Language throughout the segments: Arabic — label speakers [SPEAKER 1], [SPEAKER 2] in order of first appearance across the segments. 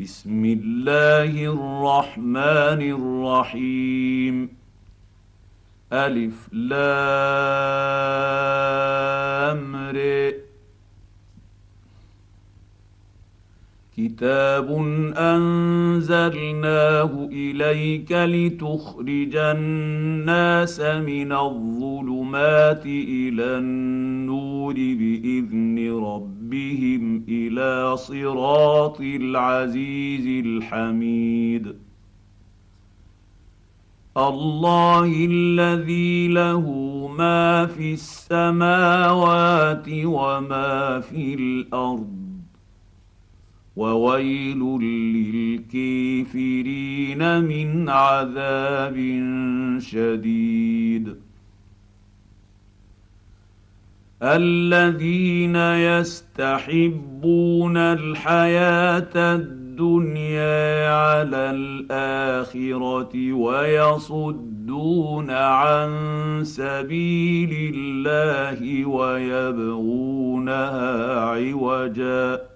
[SPEAKER 1] بسم الله الرحمن الرحيم. ألف لام كتاب انزلناه اليك لتخرج الناس من الظلمات إلى النور باذن ربهم إلى صراط العزيز الحميد. الله الذي له ما في السماوات وما في الأرض وويل للكافرين من عذاب شديد. الذين يستحبون الحياة الدنيا على الآخرة ويصدون عن سبيل الله ويبغونها عوجا.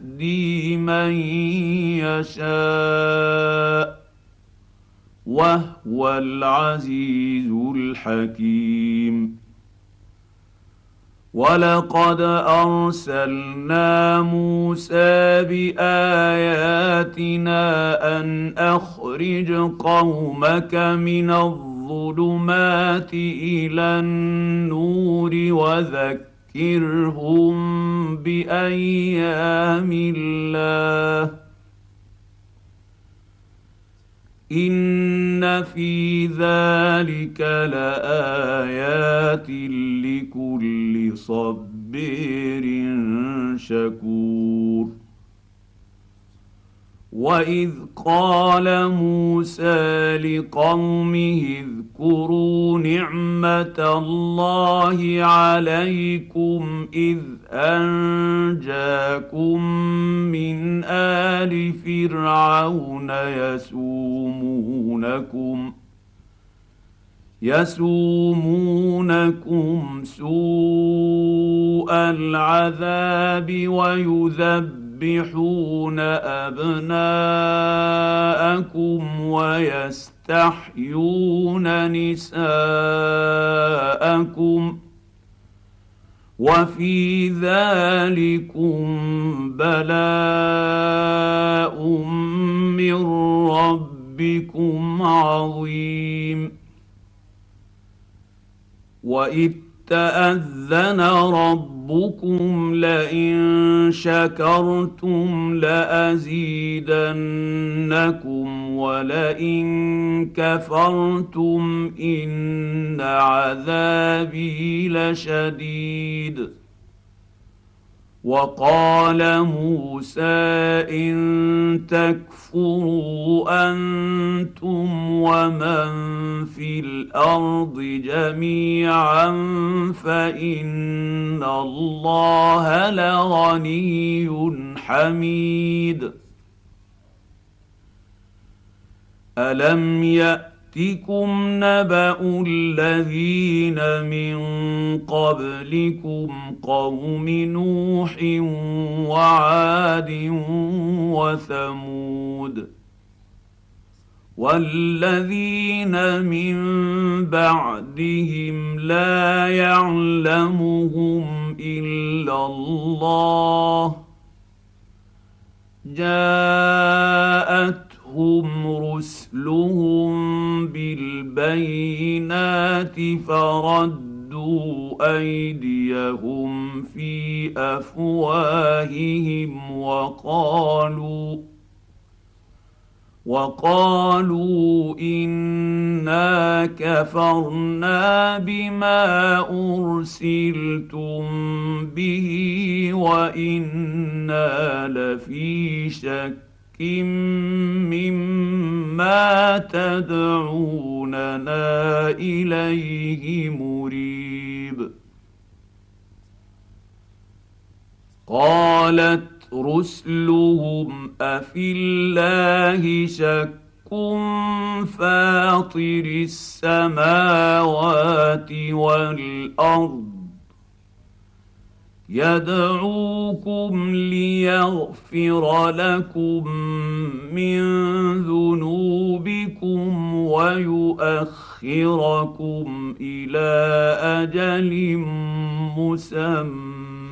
[SPEAKER 1] يهدي من يشاء وهو العزيز الحكيم. ولقد ارسلنا موسى باياتنا ان اخرج قومك من الظلمات إلى النور وذكر ذكرهم بايام الله ان في ذلك لايات لكل صبير شكور واذ قال موسى لقومه اذكروا نعمه الله عليكم اذ انجاكم من ال فرعون يسومونكم يسومونكم سوء العذاب ويذبون يذبحون أبناءكم ويستحيون نساءكم وفي ذلكم بلاء من ربكم عظيم. وإذ تأذن ربكم لئن شكرتم لأزيدنكم ولئن كفرتم إن عذابي لشديد. وقال موسى إن تكفروا أنتم ومن في الأرض جميعا فإن الله لغني حميد. ألم يأ ياتكم نبا الذين من قبلكم قوم نوح وعاد وثمود والذين من بعدهم لا يعلمهم الا الله جاءت جاءتهم رسلهم بالبينات فردوا أيديهم في أفواههم وقالوا وقالوا إنا كفرنا بما أرسلتم به وإنا لفي شك مما تدعوننا اليه مريب قالت رسلهم افي الله شك فاطر السماوات والارض يدعوكم ليغفر لكم من ذنوبكم ويؤخركم إلى أجل مسمى.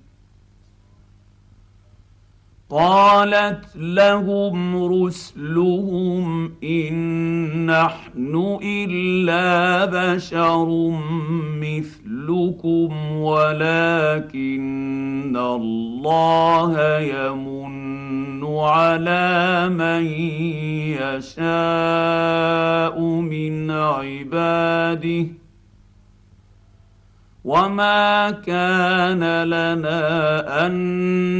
[SPEAKER 1] قالت لهم رسلهم إن نحن إلا بشر مثلكم ولكن الله يمن على من يشاء من عباده وما كان لنا أن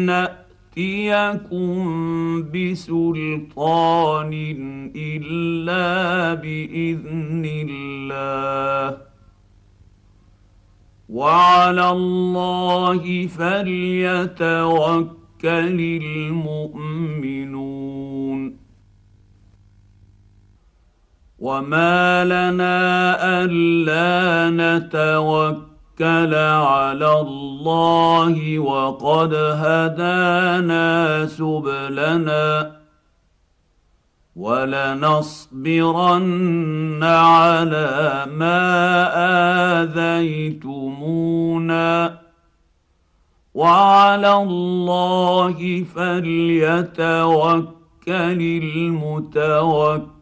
[SPEAKER 1] نأتي ياتيكم بسلطان الا باذن الله وعلى الله فليتوكل المؤمنون وما لنا الا نتوكل توكل على الله وقد هدانا سبلنا ولنصبرن على ما آذيتمونا وعلى الله فليتوكل المتوكلون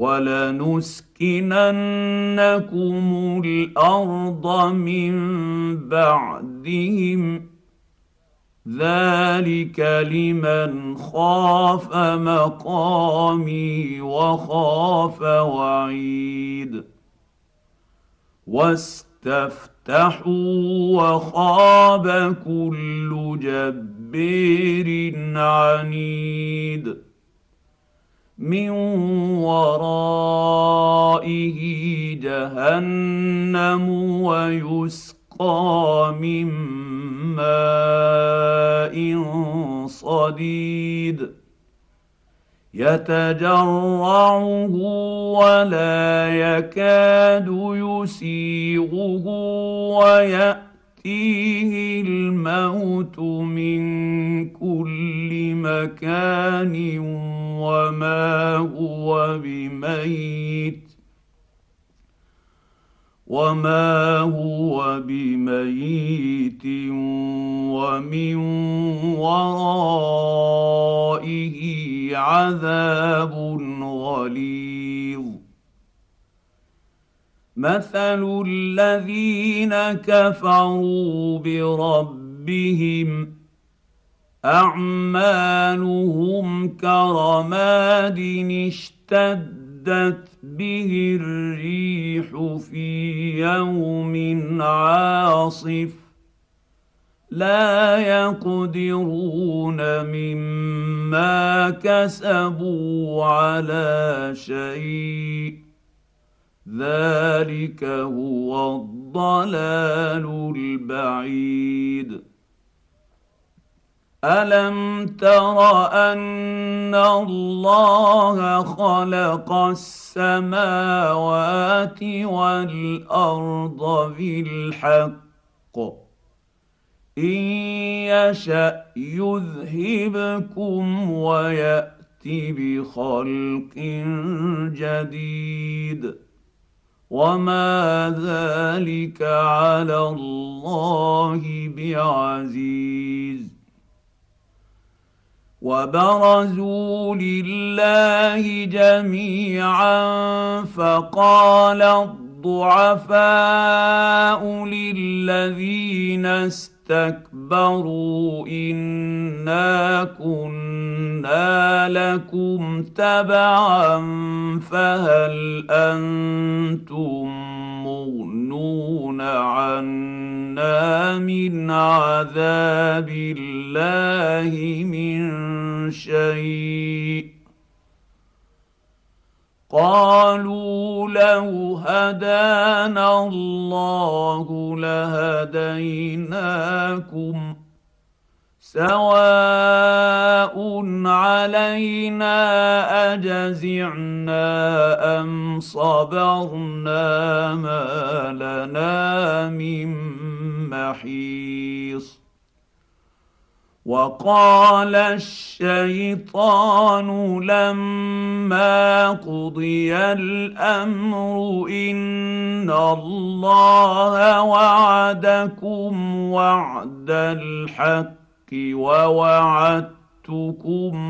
[SPEAKER 1] ولنسكننكم الأرض من بعدهم. ذلك لمن خاف مقامي وخاف وعيد. واستفتحوا وخاب كل جبير عنيد. من ورائه جهنم ويسقى من ماء صديد. يتجرعه ولا يكاد يسيغه ويأتي يأتيه الموت من كل مكان وما هو بميت وما هو بميت ومن ورائه عذاب غليظ مثل الذين كفروا بربهم اعمالهم كرماد اشتدت به الريح في يوم عاصف لا يقدرون مما كسبوا على شيء ذلك هو الضلال البعيد. ألم تر أن الله خلق السماوات والأرض بالحق؟ إن يشأ يذهبكم ويات بخلق جديد. وما ذلك على الله بعزيز. وبرزوا لله جميعا فقال الضعفاء للذين استكبروا انا كنا لكم تبعا فهل أنتم مغنون عنا من عذاب الله من شيء قالوا لو هدانا الله لهديناكم سواء علينا أجزعنا أم صبرنا ما لنا من محيص وقال الشيطان لما قضي الأمر إن الله وعدكم وعد الحق ووعدتكم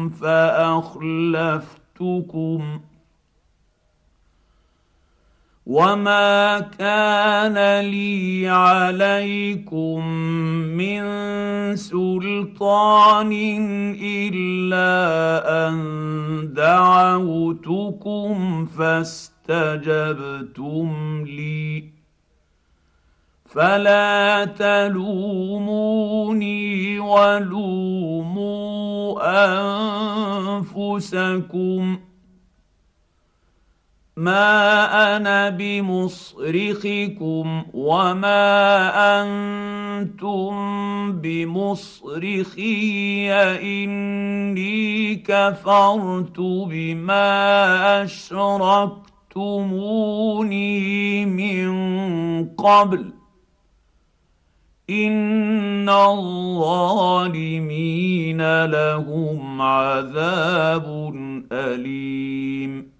[SPEAKER 1] فأخلفتكم وما كان لي عليكم من سلطان الا ان دعوتكم فاستجبتم لي فلا تلوموني ولوموا انفسكم ما أنا بمصرخكم وما أنتم بمصرخي اني كفرت بما اشركتموني من قبل ان الظالمين لهم عذاب اليم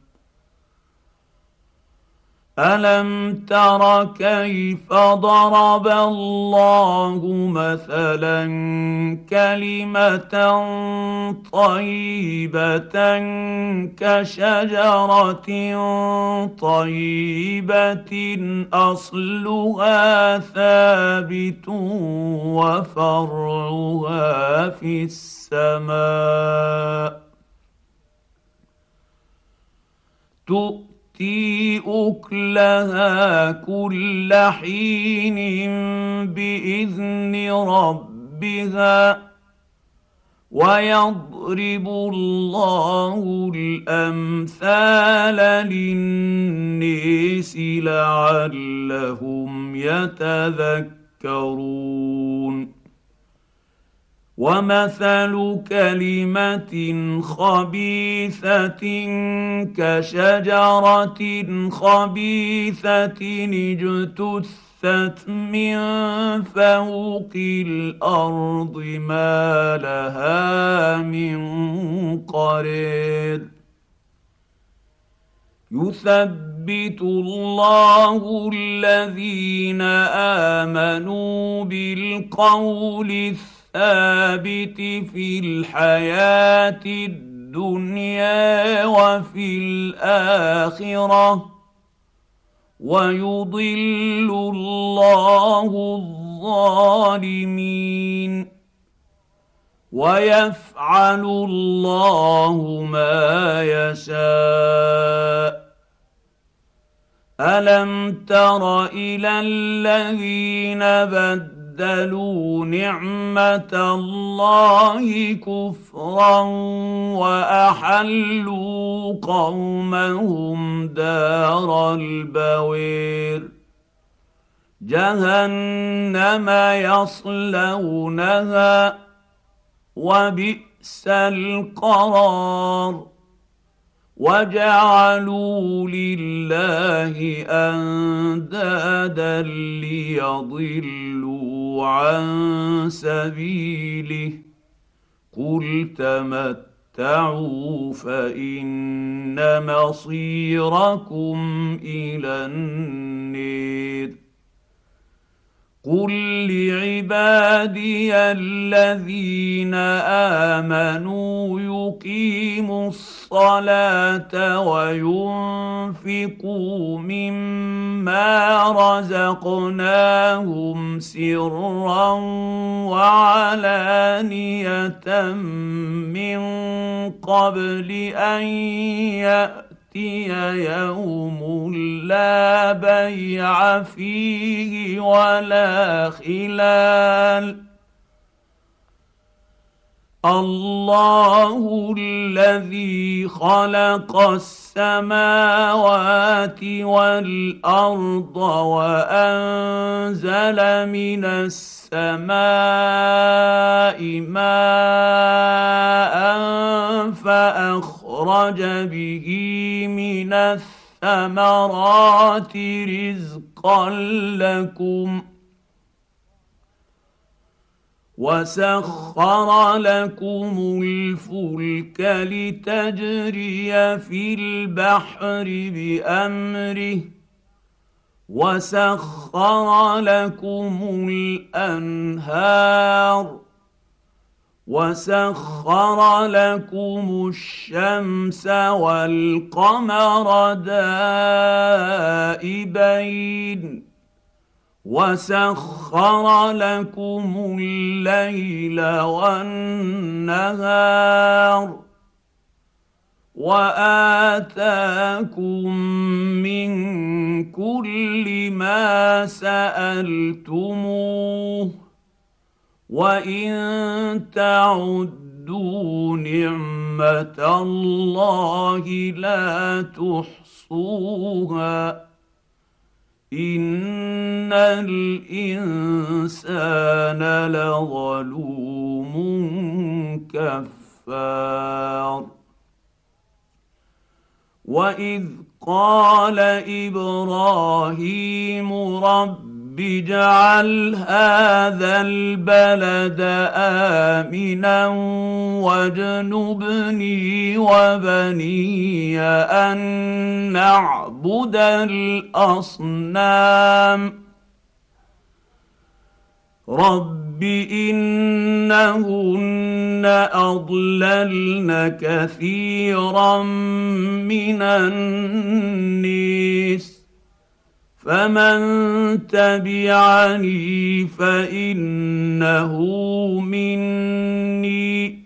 [SPEAKER 1] الم تر كيف ضرب الله مثلا كلمه طيبه كشجره طيبه اصلها ثابت وفرعها في السماء تؤتي اكلها كل حين باذن ربها ويضرب الله الامثال للنيس لعلهم يتذكرون ومثل كلمه خبيثه كشجره خبيثه اجتثت من فوق الأرض ما لها من قرير يثبت الله الذين امنوا بالقول الثابت في الحياة الدنيا وفي الآخرة. ويضل الله الظالمين. ويفعل الله ما يشاء. ألم تر إلى الذين بدلوا نعمة الله كفرا وأحلوا قومهم دار البوير. جهنم يصلونها وبئس القرار. وجعلوا لله أندادا ليضلوا عن سبيله قل تمتعوا فإن مصيركم إلى النير قل لعبادي الذين امنوا يقيموا الصلاه وينفقوا مما رزقناهم سرا وعلانيه من قبل ان ياتي يأتي يوم لا بيع فيه ولا خلال. الله الذي خلق السماوات والأرض وأنزل من السماء ماء فاخرج به من الثمرات رزقا لكم وسخر لكم الفلك لتجري في البحر بأمره وسخر لكم الأنهار وسخر لكم الشمس والقمر دائبين وسخر لكم الليل والنهار واتاكم من كل ما سالتموه وان تعدوا نعمه الله لا تحصوها ان الانسان لظلوم كفار واذ قال إبراهيم رب رب اجعل هذا البلد امنا واجنبني وبني ان نعبد الاصنام رب انهن اضللن كثيرا من الناس فمن تبعني فانه مني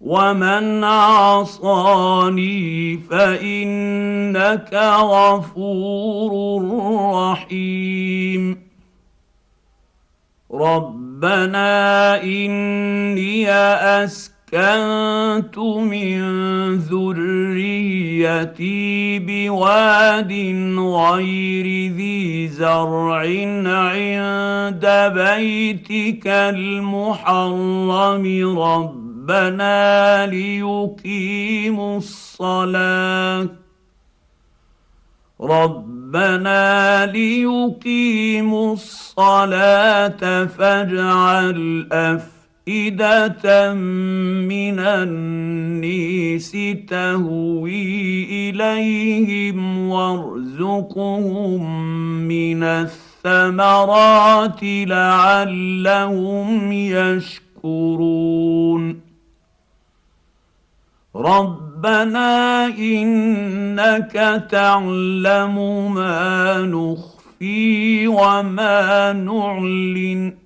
[SPEAKER 1] ومن عصاني فانك غفور رحيم ربنا اني اسكن اسكنت من ذريتي بواد غير ذي زرع عند بيتك المحرم. ربنا ليقيموا الصلاة. ربنا ليقيموا الصلاة فاجعل افئده افئده من النيس تهوي إليهم وارزقهم من الثمرات لعلهم يشكرون. ربنا إنك تعلم ما نخفي وما نعلن.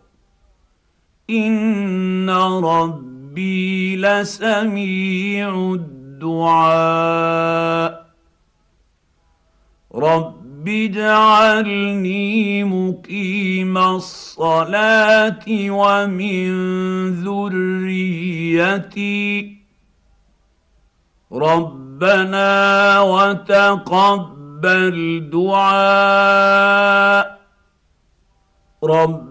[SPEAKER 1] ان ربي لسميع الدعاء. رب اجعلني مقيم الصلاه ومن ذريتي. ربنا وتقبل دعاء. رب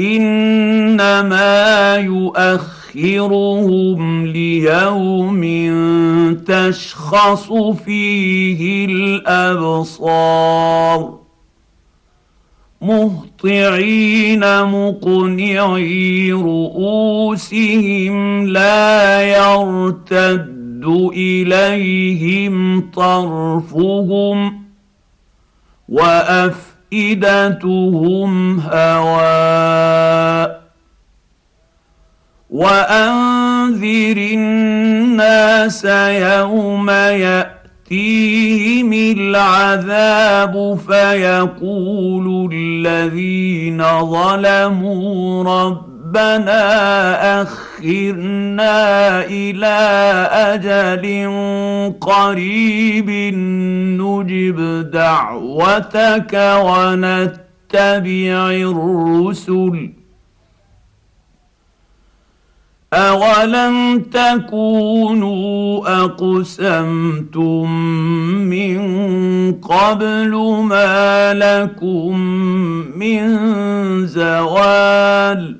[SPEAKER 1] إنما يؤخرهم ليوم تشخص فيه الأبصار. مهطعين مقنعي رؤوسهم لا يرتد إليهم طرفهم وأف افئدتهم هواء. وأنذر الناس يوم يأتيهم العذاب فيقول الذين ظلموا رب ربنا أخرنا إلى أجل قريب نجب دعوتك ونتبع الرسل. أولم تكونوا أقسمتم من قبل ما لكم من زوال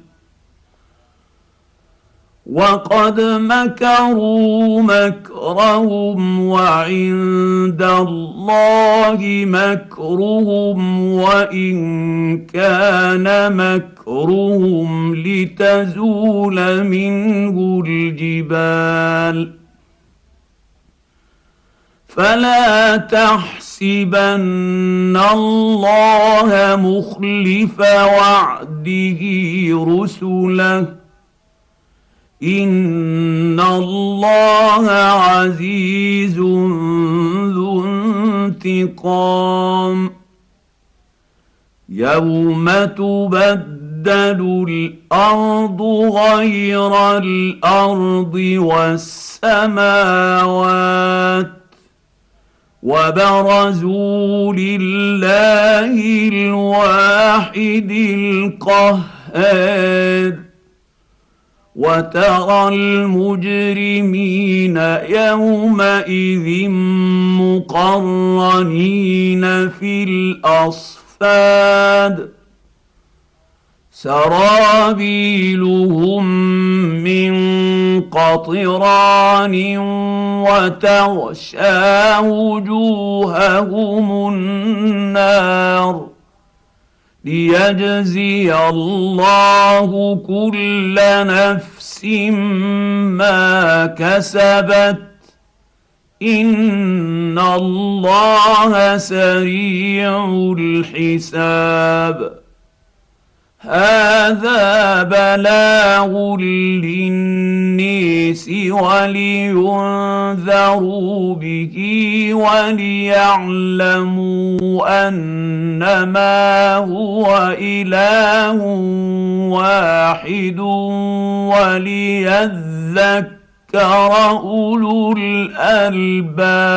[SPEAKER 1] وقد مكروا مكرهم وعند الله مكرهم وإن كان مكرهم لتزول منه الجبال فلا تحسبن الله مخلف وعده رسله ان الله عزيز ذو انتقام يوم تبدل الأرض غير الأرض والسماوات وبرزوا لله الواحد القهار وترى المجرمين يومئذ مقرنين في الأصفاد. سرابيلهم من قطران وتغشى وجوههم النار. ليجزي الله كل نفس ما كسبت. إن الله سريع الحساب. هذا بلاغ للنيس ولينذروا به وليعلموا انما هو إله واحد وليذكر أولو الألباب.